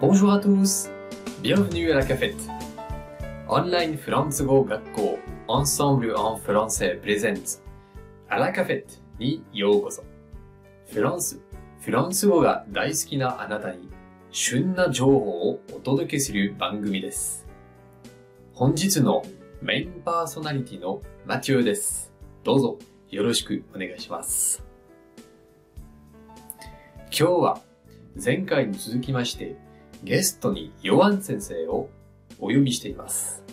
Bonjour à tous Bienvenue à la cafette オンラインフランス語学校 Ensemble en français présente あ la cafette にようこそフランス、フランス語が大好きなあなたに旬な情報をお届けする番組です。本日のメインパーソナリティのマチューです。どうぞよろしくお願いします。今日は前回に続きましてゲストにヨアン先生をお呼びしています。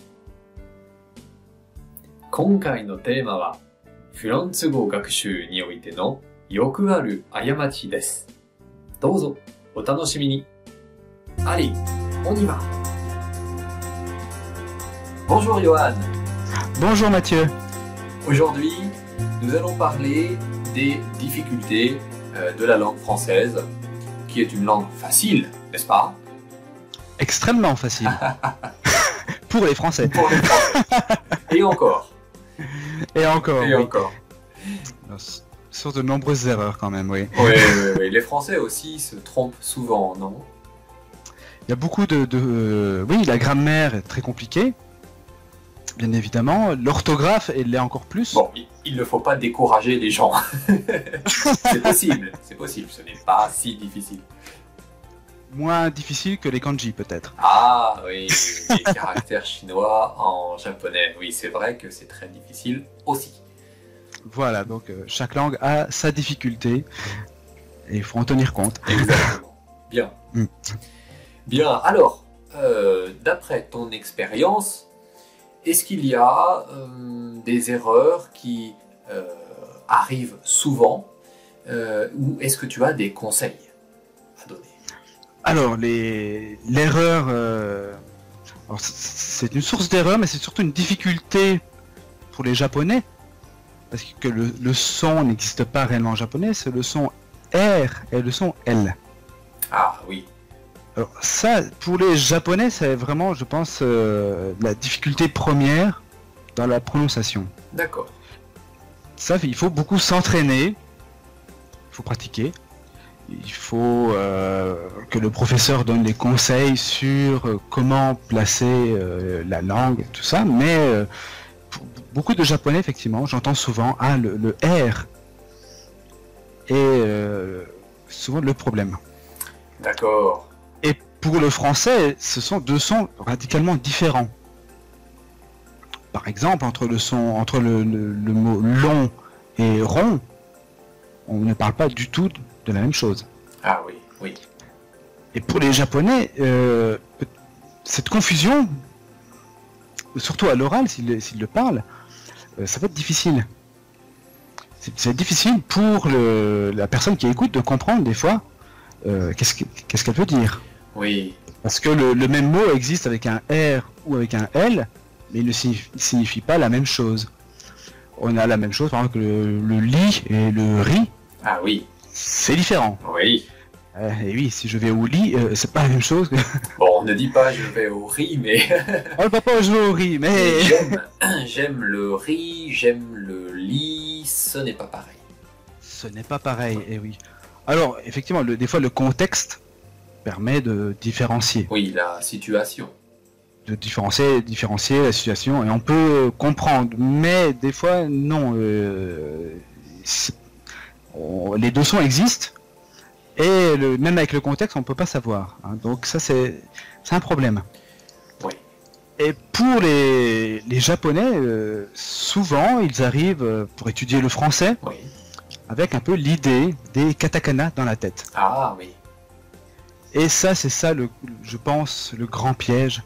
今回のテーマはフランス語学習においてのよくある過ちです。どうぞお楽しみに。Allez, on y va. Bonjour Johan. Bonjour Mathieu. Aujourd'hui, nous allons parler des difficultés euh, de la langue française, qui est une langue facile, n'est-ce pas Extrêmement facile. Pour les Français. Pour les Français. Et encore. Et encore. Et oui. encore. Sur de nombreuses erreurs quand même, oui. Oui, oui, oui. Les Français aussi se trompent souvent, non? Il y a beaucoup de... de- Oui, la grammaire est très compliquée. Bien évidemment. L'orthographe, elle l'est encore plus. Bon, il- il ne faut pas décourager les gens. c'est possible, c'est possible, ce n'est pas si difficile. Moins difficile que les kanji peut-être. Ah oui, les caractères chinois en japonais. Oui, c'est vrai que c'est très difficile aussi. Voilà, donc euh, chaque langue a sa difficulté. Et il faut en tenir compte. Exactement. Bien. Mm. Bien, alors, euh, d'après ton expérience, est-ce qu'il y a euh, des erreurs qui arrivent souvent ou est-ce que tu as des conseils? Alors, les- l'erreur, euh, c'est une source d'erreur, mais c'est surtout une difficulté pour les Japonais, parce que le, le son n'existe pas réellement en japonais, c'est le son R et le son L. Ah oui, Alors ça, pour les Japonais, c'est vraiment, je pense, euh, la difficulté première dans la prononciation. d'accord. Ça, il faut beaucoup s'entraîner, il faut pratiquer, il faut euh, que le professeur donne des conseils sur euh, comment placer euh, la langue, tout ça, mais euh, pour beaucoup de japonais, effectivement, j'entends souvent, ah, le, le R est souvent le problème. D'accord. Et pour le français, ce sont deux sons radicalement différents. Par exemple, entre le son, entre le, le- le mot long et rond, on ne parle pas du tout de la même chose. Ah oui, oui. Et pour les Japonais, euh, cette confusion, surtout à l'oral, s'ils s'ils le parlent, euh, ça va être difficile. C'est difficile pour le- la personne qui écoute de comprendre des fois euh, qu'est-ce que- qu'est-ce qu'elle veut dire. Oui, Parce que le, le même mot existe avec un R ou avec un L, mais il ne signifie, signifie pas la même chose. On a la même chose, par exemple, que le, le lit et le riz, ah oui, c'est différent. oui. Euh, et oui, si je vais au lit, euh, c'est pas la même chose que. Bon, on ne dit pas je vais au riz, mais oh papa, je vais au riz, mais. j'aime, le riz, j'aime le lit, ce n'est pas pareil. Ce n'est pas pareil, et oui. Alors, effectivement, le- des fois, le contexte permet de différencier. Oui, la situation. de différencier, différencier la situation et on peut comprendre, mais des fois non. euh, on- les deux sons existent et le, même avec le contexte on peut pas savoir. hein. donc ça c'est un problème. Oui. Et pour les, les japonais, euh, souvent ils arrivent euh, pour étudier le français Oui. avec un peu l'idée des katakana dans la tête. Ah oui. Et ça, c'est ça, le, je pense, le grand piège.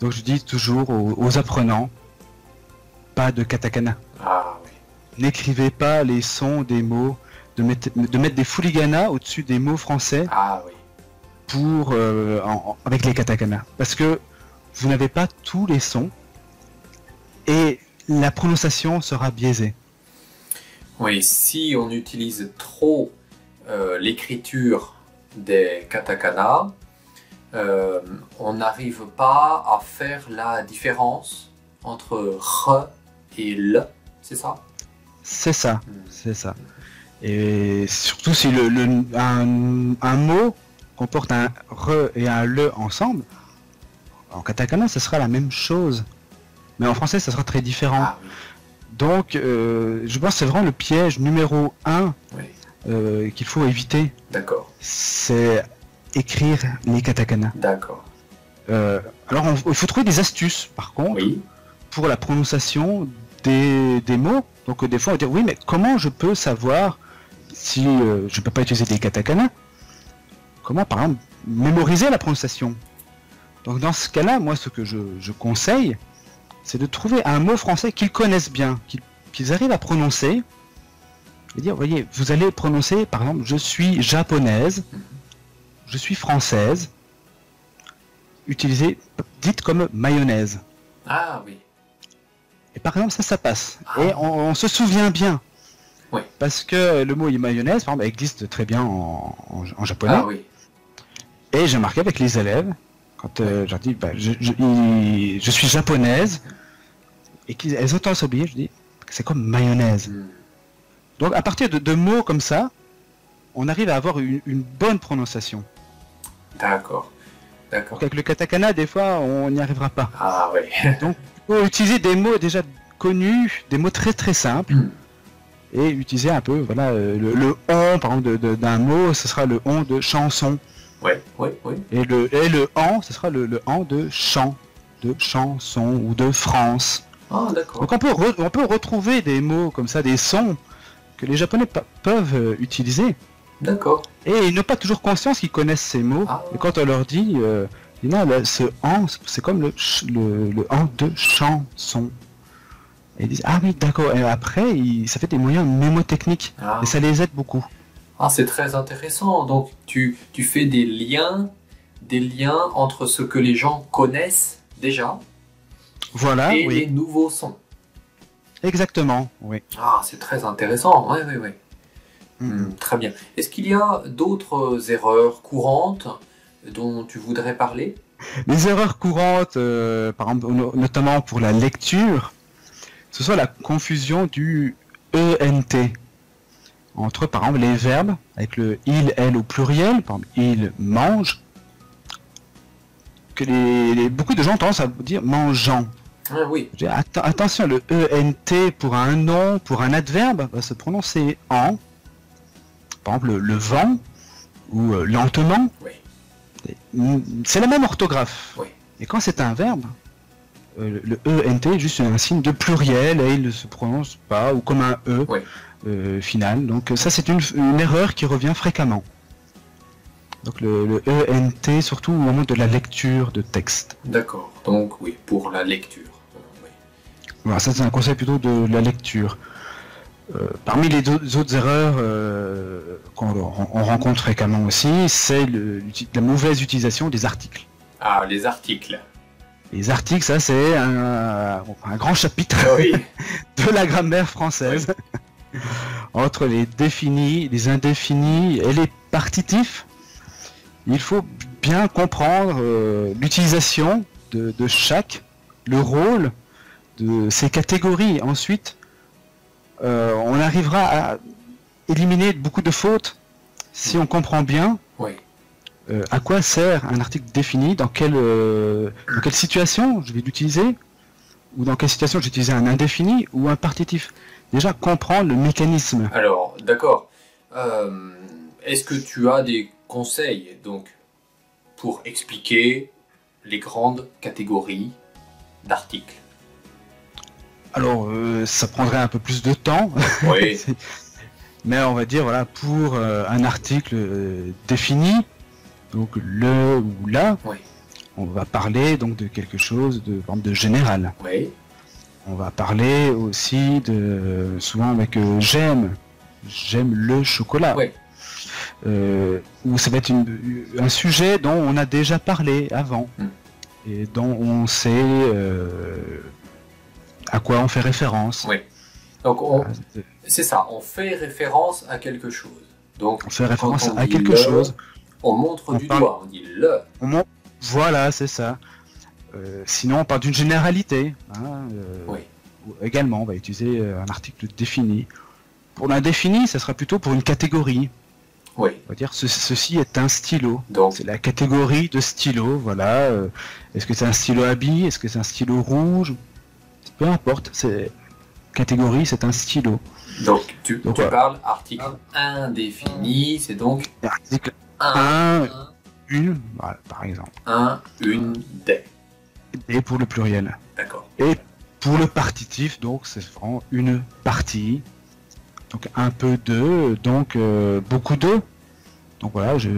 Donc je dis toujours aux, aux apprenants, pas de katakana. Ah. N'écrivez pas les sons des mots, de mettre, de mettre des fooligana au-dessus des mots français Ah oui. pour, euh, en- avec les katakana. Parce que vous n'avez pas tous les sons et la prononciation sera biaisée. Oui, si on utilise trop euh, l'écriture des katakana, euh, on n'arrive pas à faire la différence entre r et l, c'est ça? C'est ça. C'est ça. Et surtout si le, le- un, un mot comporte un re et un le ensemble, en katakana, ce sera la même chose. Mais en français, ça sera très différent. Ah oui. Donc, euh, je pense que c'est vraiment le piège numéro un Oui. euh, qu'il faut éviter. D'accord. C'est écrire les katakana. D'accord. Euh, alors, il faut trouver des astuces, par contre, Oui. pour la prononciation des, mots. Donc, euh, des fois, on va dire, oui, mais comment je peux savoir si euh, je peux pas utiliser des katakana? Comment, par exemple, mémoriser la prononciation? Donc, dans ce cas-là, moi, ce que je, conseille, c'est de trouver un mot français qu'ils connaissent bien, qu'ils qu'ils arrivent à prononcer. Et dire, voyez, vous allez prononcer, par exemple, je suis japonaise, je suis française. Utilisez, dites comme mayonnaise. Ah oui. Et par exemple, ça, ça passe. Ah. Et on, on se souvient bien. Parce que le mot mayonnaise, par exemple, existe très bien en, en- en japonais. Ah oui. Et j'ai remarqué avec les élèves, quand euh, je leur dis, bah, je, je- je suis japonaise, et qu'elles entendent s'oublier, je dis, c'est comme mayonnaise. Hmm. Donc à partir de, de mots comme ça, on arrive à avoir une, une bonne prononciation. D'accord. D'accord. Donc avec le katakana, des fois, on n'y arrivera pas. Ah oui. Il faut utiliser des mots déjà connus, des mots très très simples, Hmm. et utiliser un peu, voilà, euh, le, le on, par exemple, d'un mot, ce sera le on de chanson. Et le, et le en, ce sera le, le en de chant, de chanson ou de France. Ah d'accord. Donc on peut, re- on peut retrouver des mots comme ça, des sons que les Japonais pe- peuvent euh, utiliser. D'accord. Et ils n'ont pas toujours conscience qu'ils connaissent ces mots. Ah. Et quand on leur dit, euh, là, ce en, c'est comme le, le, le en de chanson. Et ils disent, ah oui, d'accord. Et après, ça fait des moyens mnémotechniques. Ah, Et ça les aide beaucoup. Ah, c'est très intéressant. Donc tu, tu fais des liens, des liens entre ce que les gens connaissent déjà Voilà, et oui. les nouveaux sons. Exactement, oui. Ah, c'est très intéressant. Oui, oui, oui. Mm. Hmm, très bien. Est-ce qu'il y a d'autres erreurs courantes dont tu voudrais parler Les erreurs courantes, euh, par exemple, no- notamment pour la lecture, ce soit la confusion du ENT entre, par exemple, les verbes avec le il, elle au pluriel, par exemple, il mange, que les, les- beaucoup de gens ont tendance à dire mangeant. Ah oui. Attention, le ENT pour un nom, pour un adverbe, va se prononcer en. Par exemple, le, le vent ou euh, lentement. Oui. C'est la même orthographe. Oui. Et quand c'est un verbe, euh, le ENT est juste un signe de pluriel et il ne se prononce pas ou comme un E Oui. euh, final. Donc ça, c'est une, une erreur qui revient fréquemment. Donc le, le ENT, surtout au moment de la lecture de texte. D'accord. Donc oui, pour la lecture. Euh, oui. Voilà, ça c'est un conseil plutôt de la lecture. Euh, parmi les autres erreurs qu'on on rencontre fréquemment aussi, c'est la mauvaise utilisation des articles. Ah, les articles. Les articles, ça c'est un, un grand chapitre Ah oui. de la grammaire française. Entre les définis, les indéfinis et les partitifs, il faut bien comprendre euh, l'utilisation de, de chaque, le rôle de ces catégories. Ensuite, euh, on arrivera à éliminer beaucoup de fautes si on comprend bien Oui. euh, à quoi sert un article défini, dans quelle, euh, dans quelle situation je vais l'utiliser, ou dans quelle situation j'ai utilisé un indéfini ou un partitif? Déjà comprendre le mécanisme. Alors, d'accord. Euh, Est-ce que tu as des conseils donc pour expliquer les grandes catégories d'articles? Alors, euh, ça prendrait un peu plus de temps, Oui. mais on va dire, voilà, pour euh, un article euh, défini, donc le ou la, Oui. on va parler donc de quelque chose de, de général. Oui. On va parler aussi de souvent avec euh, j'aime, j'aime le chocolat. Oui. Ou ça va être une- un sujet dont on a déjà parlé avant Mm. et dont on sait à quoi on fait référence. Oui. Donc on, Euh, c'est ça, on fait référence à quelque chose. Donc On fait référence on à quelque le, chose. On montre On du parle- doigt, on dit le. On Voilà, c'est ça. Euh, sinon, on parle d'une généralité. hein, euh, Oui. ou également, on va utiliser euh, un article défini. Pour l'indéfini, ça sera plutôt pour une catégorie. Oui. On va dire ce- ceci est un stylo. Donc, C'est la catégorie de stylo, voilà. euh, Est-ce que c'est un stylo à billes Est-ce que c'est un stylo rouge? Peu importe, c'est catégorie, c'est un stylo. donc tu, Donc, tu voilà. parles article indéfini, c'est donc Article un, 1, une, voilà, par exemple. un, une, des. Et pour le pluriel. D'accord. Et pour le partitif, donc c'est vraiment une partie. Donc un peu de, donc euh, beaucoup de. Donc voilà, je,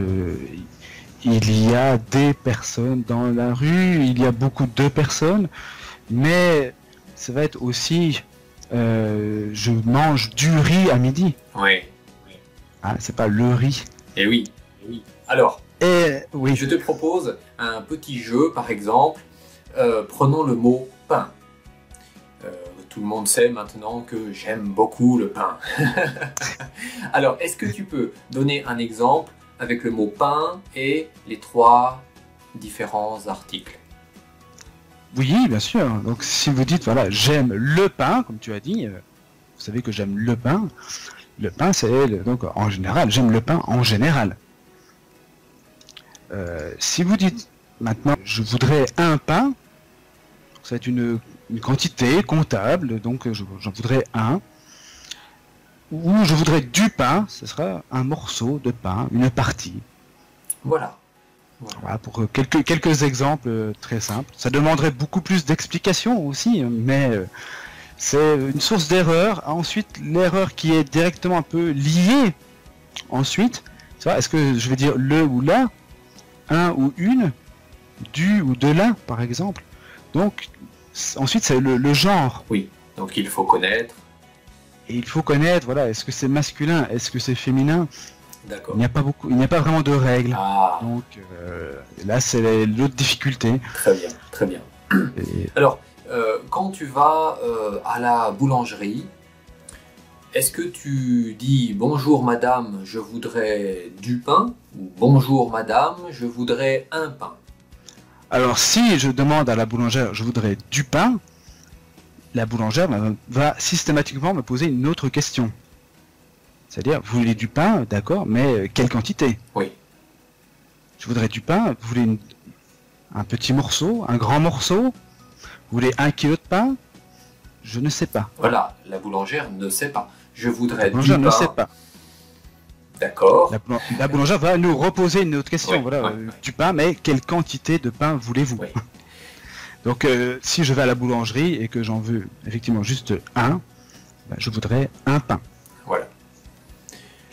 il y a des personnes dans la rue, il y a beaucoup de personnes, mais ça va être aussi, euh, je mange du riz à midi. Oui. Hein, c'est pas le riz. Et oui. Eh oui. Alors, Et oui, je te propose un petit jeu, par exemple. Euh, prenons le mot pain. Euh, tout le monde sait maintenant que j'aime beaucoup le pain. Alors, est-ce que tu peux donner un exemple avec le mot pain et les trois différents articles? Oui, bien sûr. Donc si vous dites, voilà, j'aime le pain, comme tu as dit, euh, vous savez que j'aime le pain. Le pain, c'est donc en général, j'aime le pain en général. Euh, si vous dites maintenant, je voudrais un pain, ça va être une, quantité comptable, donc je- j'en voudrais un. Ou je voudrais du pain, ce sera un morceau de pain, une partie. Voilà. Voilà, pour euh, quelques, quelques exemples euh, très simples. Ça demanderait beaucoup plus d'explications aussi, euh, mais c'est une source d'erreur. Ensuite, l'erreur qui est directement un peu liée, ensuite, est-ce que je vais dire le ou la, un ou une, du ou de la, par exemple. Donc, ensuite, c'est le, le genre. Donc il faut connaître. Et il faut connaître, voilà, est-ce que c'est masculin, est-ce que c'est féminin D'accord. Il n'y a pas beaucoup, il n'y a pas vraiment de règles. Ah, Donc euh, là, c'est l'autre difficulté. très bien, très bien. Et- Alors, euh, quand tu vas euh, à la boulangerie, est-ce que tu dis bonjour madame, je voudrais du pain ou bonjour madame, je voudrais un pain? Alors, si je demande à la boulangère, je voudrais du pain, la boulangère va, va systématiquement me poser une autre question. C'est-à-dire, vous voulez du pain, d'accord, mais euh, quelle quantité? Oui. Je voudrais du pain, vous voulez une- un petit morceau, un grand morceau? Vous voulez un kilo de pain? Je ne sais pas. Voilà, la boulangère ne sait pas. Je voudrais La boulangère du ne pain. sait pas. D'accord. La, boulan- la boulangère va nous reposer une autre question. Oui, voilà, oui, euh, oui. du pain, mais quelle quantité de pain voulez-vous? Oui. Donc, euh, si je vais à la boulangerie et que j'en veux effectivement juste un, ben, je voudrais un pain.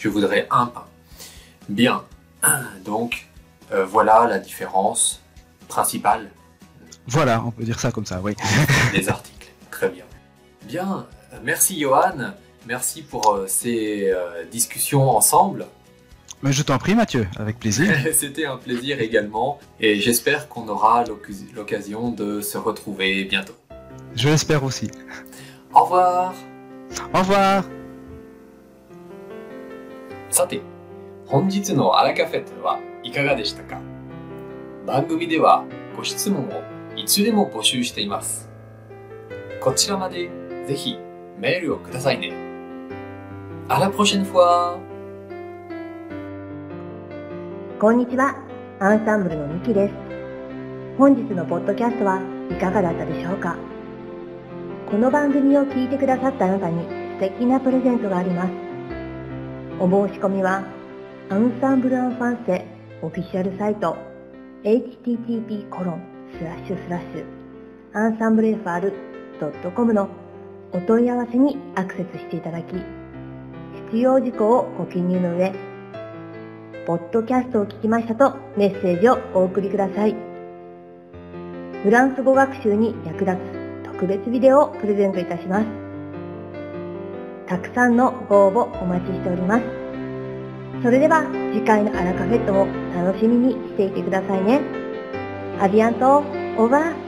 Je voudrais un pain. Bien. Donc, euh, voilà la différence principale Voilà, on peut dire ça comme ça, oui. des articles. Très bien. Bien. Merci Johan. Merci pour euh, ces euh, discussions ensemble. Mais je t'en prie, Mathieu, avec plaisir. C'était un plaisir également et j'espère qu'on aura l'oc- l'occasion de se retrouver bientôt. Je l'espère aussi. Au revoir. Au revoir さて、本日のアラカフェットはいかがでしたか？番組ではご質問をいつでも募集しています。こちらまでぜひメールをくださいね。À la prochaine fois! こんにちは。アンサンブルのミキです。本日のポッドキャストはいかがだったでしょうか？この番組を聞いてくださったあなたに素敵なプレゼントがあります。お申し込みは、アンサンブルアンファンセオフィシャルサイト http コロンスラッシュスラッシュアンサンブル FR.com のお問い合わせにアクセスしていただき、必要事項をご記入の上、ポッドキャストを聞きましたとメッセージをお送りください。フランス語学習に役立つ特別ビデオをプレゼントいたします。たくさんのご応募お待ちしております。それでは次回のアラカフェットも楽しみにしていてくださいね。アビアント、オーバー。